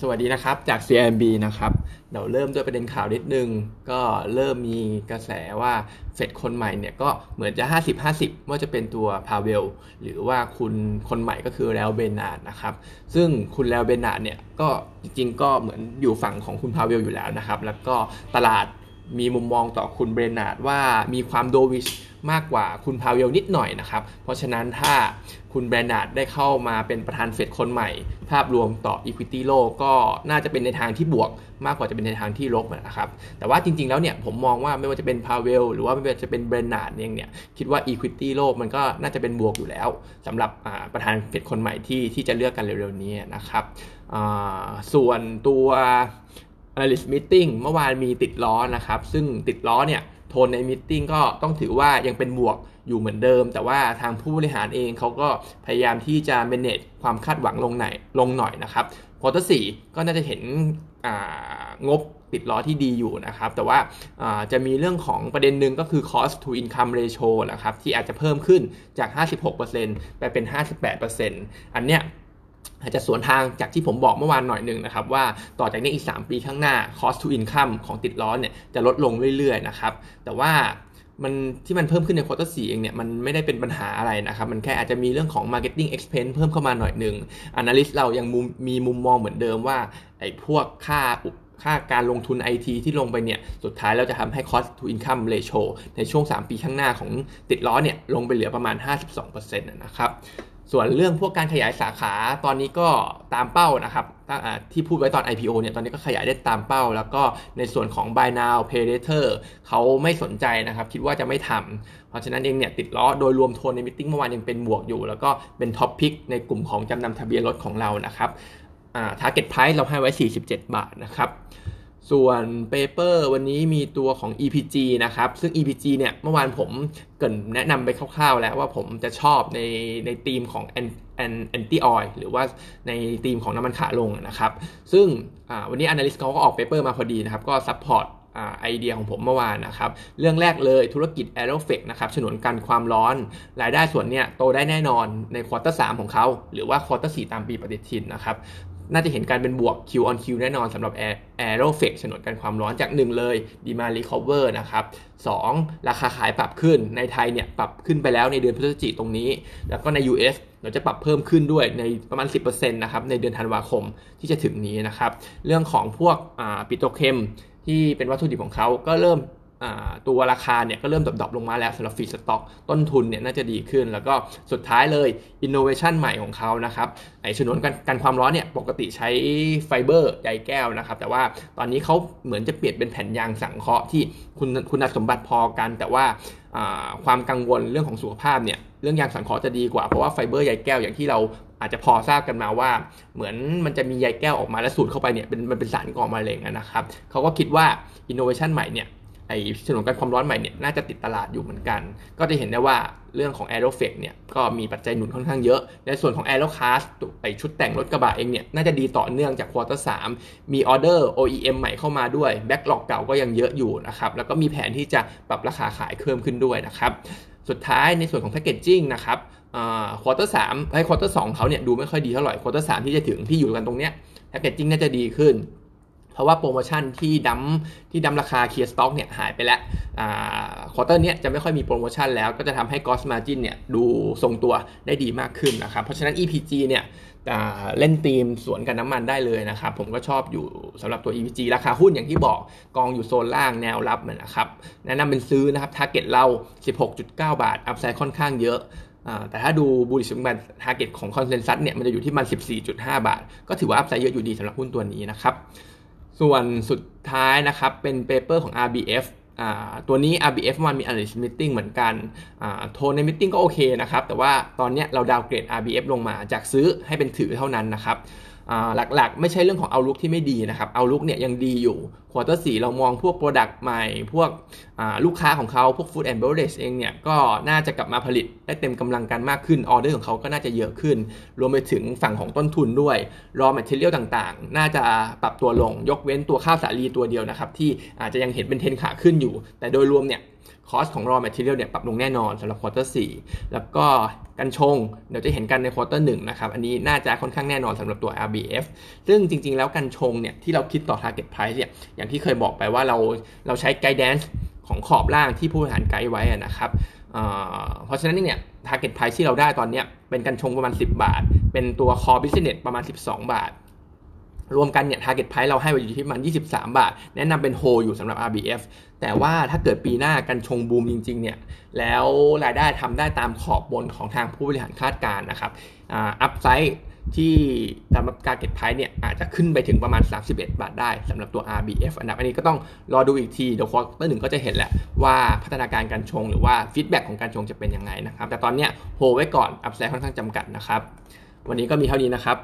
สวัสดีนะครับจาก CMB นะครับเดี๋ยวเริ่มด้วยประเด็นข่าวนิดนึง ก็เริ่มมีกระแสว่าเฟดคนใหม่เนี่ยก็เหมือนจะ 50-50 ว่าจะเป็นตัวพาเวล หรือว่าคุณคนใหม่ก็คือแล้วเบนนาดนะครับ ซึ่งคุณแล้วเบนนาดเนี่ยก็จริงๆ ก็เหมือนอยู่ฝั่งของคุณพาเวลอยู่แล้วนะครับ แล้วก็ตลาด มีมุมมองต่อคุณเบรนาร์ดว่ามีความโดวิชมากกว่าคุณพาเวลนิดหน่อยนะครับ เพราะฉะนั้นถ้าคุณแบรนาร์ดได้เข้ามาเป็นประธานเฟดคนใหม่ ภาพรวมต่อ Equity โลกก็น่าจะเป็นในทางที่บวกมากกว่าจะเป็นในทางที่ลบนะครับ แต่ว่าจริง ๆ แล้วเนี่ยผมมองว่าไม่ว่าจะเป็นพาเวลหรือว่าไม่ว่าจะเป็นแบรนาร์ดเองเนี่ยคิดว่า Equity โลกมันก็น่าจะเป็นบวกอยู่แล้วสำหรับประธานเฟดคนใหม่ที่ที่จะเลือกกันเร็วๆนี้นะครับส่วนตัว analyst meeting เมื่อวานมีติดล้อนะครับ ซึ่งติดล้อเนี่ยโทนใน meeting ก็ต้องถือว่ายังเป็นบวกอยู่เหมือนเดิม แต่ว่าทางผู้บริหารเองเขาก็พยายามที่จะ manage ความคาดหวังลงไหนลงหน่อยนะครับควอเตอร์สี่ก็น่าจะเห็นงบติดล้อที่ดีอยู่นะครับ แต่ว่าจะมีเรื่องของประเด็นหนึ่งก็คือ cost to income ratio นะครับ ที่อาจจะเพิ่มขึ้นจาก 56%ไปเป็น 58%อันเนี้ย อาจจะสวนทางจากที่ผมบอกเมื่อวานหน่อยหนึ่งนะครับ ว่าต่อจากนี้อีก 3 ปีข้างหน้า cost to income ของติดล้อเนี่ยจะลดลงเรื่อยๆนะครับแต่ว่ามันที่มันเพิ่มขึ้นในควอเตอร์สีเองเนี่ยมันไม่ได้เป็นปัญหาอะไรนะครับ มันแค่อาจจะมีเรื่องของ marketing expense เพิ่มเข้ามาหน่อยหนึ่ง analyst เรายังมีมุมมองเหมือนเดิมว่าไอ้พวกค่าค่าการลงทุน IT ที่ลงไปเนี่ยสุดท้ายเราจะทำให้ cost to income ratio ในช่วง 3 ปีข้างหน้าของติดล้อเนี่ยลงไปเหลือประมาณ 52%นะครับ ส่วนเรื่องพวกการขยายสาขาตอนนี้ก็ตามเป้านะครับที่พูดไว้ตอน IPO เนี่ยตอนนี้ก็ขยายได้ตามเป้า แล้วก็ในส่วนของ buy now pay later เขาไม่สนใจนะครับ คิดว่าจะไม่ทำเพราะฉะนั้นเองเนี่ยติดล้อโดยรวมโทนใน meeting เมื่อวานยังเป็นบวกอยู่ แล้วก็เป็น top pick ในกลุ่มของจำนำทะเบียนรถของเรานะครับอ่า target price เราให้ไว้ 47 บาทนะครับ ส่วน paper วันนี้มีตัวของ EPG นะครับ ซึ่ง EPG เนี่ยเมื่อวานผมเกริ่นแนะนำไปคร่าวๆแล้วว่าผมจะชอบในในธีมของ anti oil หรือว่าในธีมของน้ำมันขาลงนะครับ ซึ่งวันนี้ analyst เขาก็ออก paper มาพอดีนะครับ ก็ support idea ของผมเมื่อวานนะครับ เรื่องแรกเลยธุรกิจ a e r o f e c นะครับฉนวนกันความร้อน รายได้ส่วนเนี้ยโตได้แน่นอนใน quarter สามของเขา หรือว่า quarter สี่ตามปีปฏิทินนะครับ น่าจะเห็นการเป็นบวก Q on Q แน่นอนสำหรับ Aero f e c ฉนวนกันความร้อนจาก 1 เลย Demand Recover นะครับ 2. ราคาขายปรับขึ้นในไทยเนี่ยปรับขึ้นไปแล้วในเดือนพฤศจิกตรงนี้ แล้วก็ใน US เราจะปรับเพิ่มขึ้นด้วยในประมาณ 10%นะครับในเดือนธันวาคมที่จะถึงนี้นะครับ เรื่องของพวก petrochem ที่เป็นวัตถุดิบของเขาก็เริ่ม ตัวราคาเนี่ยก็เริ่ม drop ลงมาแล้วสำหรับ feedstock ต้นทุนเนี่ยน่าจะดีขึ้น แล้วก็สุดท้ายเลยอินโนเวชันใหม่ของเขานะครับไอฉนวนกันกันความร้อนเนี่ยปกติใช้ไฟเบอร์ใยแก้วนะครับ แต่ว่าตอนนี้เขาเหมือนจะเปลี่ยนเป็นแผ่นยางสังเคราะห์ที่คุณคุณสมบัติพอกัน แต่ว่าความกังวลเรื่องของสุขภาพเนี่ยเรื่องยางสังเคราะห์จะดีกว่าเพราะว่าไฟเบอร์ใยแก้วอย่างที่เราอาจจะพอทราบกันมาว่าเหมือนมันจะมีใยแก้วออกมาแล้วสูดเข้าไปเนี่ยเป็นมันเป็นสารก่อมะเร็งนะครับเขาก็คิดว่าอินโนเวชันใหม่เนี่ย ไอฉนวนกันความร้อนใหม่เนี่ยน่าจะติดตลาดอยู่เหมือนกัน ก็จะเห็นได้ว่าเรื่องของ a e r o f e c เนี่ยก็มีปัจจัยหนุนค่อนข้างเยอะ ในส่วนของ a e r o c a s ไอชุดแต่งรถกระบะเองเนี่ยน่าจะดีต่อเนื่องจาก quarter สามมีออเดอร์ OEM ใหม่เข้ามาด้วย backlog เก่าก็ยังเยอะอยู่นะครับแล้วก็มีแผนที่จะปรับราคาขายเพิ่มขึ้นด้วยนะครับสุดท้ายในส่วนของ packaging นะครับ quarter สามไอ้ quarter สองเขาเนี่ยดูไม่ค่อยดีเท่าไหร่ quarter สามที่จะถึงที่อยู่กันตรงเนี้ย packaging น่าจะดีขึ้น เพราะว่าโปรโมชั่นที่ dump ที่ dump ราคาเคลียร์สต็อกเนี่ยหายไปแล้ว quarter เนี้ยจะไม่ค่อยมีโปรโมชั่นแล้วก็จะทำให้ gross margin เนี่ยดูทรงตัวได้ดีมากขึ้นนะครับ เพราะฉะนั้น EPG เนี่ยเล่นธีมสวนกับน้ำมันได้เลยนะครับ ผมก็ชอบอยู่สำหรับตัว EPG ราคาหุ้นอย่างที่บอกกองอยู่โซนล่างแนวรับนะครับ แนะนำเป็นซื้อนะครับ target เรา 16.9 บาท upside ค่อนข้างเยอะแต่ถ้าดู Bloomberg target ของ consensus เนี่ยมันจะอยู่ที่มัน 14.5 บาท ก็ถือว่า upside เยอะอยู่ดีสำหรับหุ้นตัวนี้นะครับ ส่วนสุดท้ายนะครับเป็น paper ของ RBF ตัวนี้ RBF มันมี analyst meeting เหมือนกันโทนใน meeting ก็โอเคนะครับ แต่ว่าตอนนี้เรา downgrade RBF ลงมาจากซื้อให้เป็นถือเท่านั้นนะครับ หลักๆ ไม่ใช่เรื่องของ outlook ที่ไม่ดีนะครับ outlook เนี่ยยังดีอยู่ quarter สี่เรามองพวก product ใหม่ พวกลูกค้าของเขาพวก Food and Beverage เองเนี่ยก็น่าจะกลับมาผลิตได้เต็มกำลังการมากขึ้นออเดอร์ของเขาก็น่าจะเยอะขึ้น รวมไปถึงฝั่งของต้นทุนด้วย raw material ต่างๆ น่าจะปรับตัวลงยกเว้นตัวข้าวสาลีตัวเดียวนะครับที่อาจจะยังเห็นเป็นเทนขาขึ้นอยู่ แต่โดยรวมเนี่ย cost ของ raw material เนี่ยปรับลงแน่นอนสำหรับ quarter 4แล้วก็กัญชง เดี๋ยวจะเห็นกันใน quarter หนึ่งนะครับ อันนี้น่าจะค่อนข้างแน่นอนสำหรับตัว RBF ซึ่งจริง ๆ แล้วกัญชงเนี่ยที่เราคิดต่อ target price เนี่ยอย่างที่เคยบอกไปว่าเราเราใช้ guidance ของขอบล่างที่ผู้บริหารไกด์ไว้นะครับเพราะฉะนั้นเนี่ย target price ที่เราได้ตอนนี้เป็นกัญชงประมาณ 10 บาท เป็นตัว core business ประมาณ 12 บาท รวมกันเนี่ย target price เราให้ไว้อยู่ที่ประมาณ23 บาท แนะนำเป็นโฮอยู่สำหรับ RBF แต่ว่าถ้าเกิดปีหน้ากัญชงบูมจริงๆเนี่ย แล้วรายได้ทำได้ตามขอบบนของทางผู้บริหารคาดการณ์นะครับ upside ที่ target price เนี่ยอาจจะขึ้นไปถึงประมาณ 31 บาทได้สำหรับตัว RBF อันดับอันนี้ก็ต้องรอดูอีกทีเดี๋ยว quarter หนึ่งก็จะเห็นแหละว่าพัฒนาการกัญชงหรือว่า feedback ของกัญชงจะเป็นยังไงนะครับ แต่ตอนเนี้ยโฮไว้ก่อนอัพไซด์ค่อนข้างจำกัดนะครับ วันนี้ก็มีเท่านี้นะครับ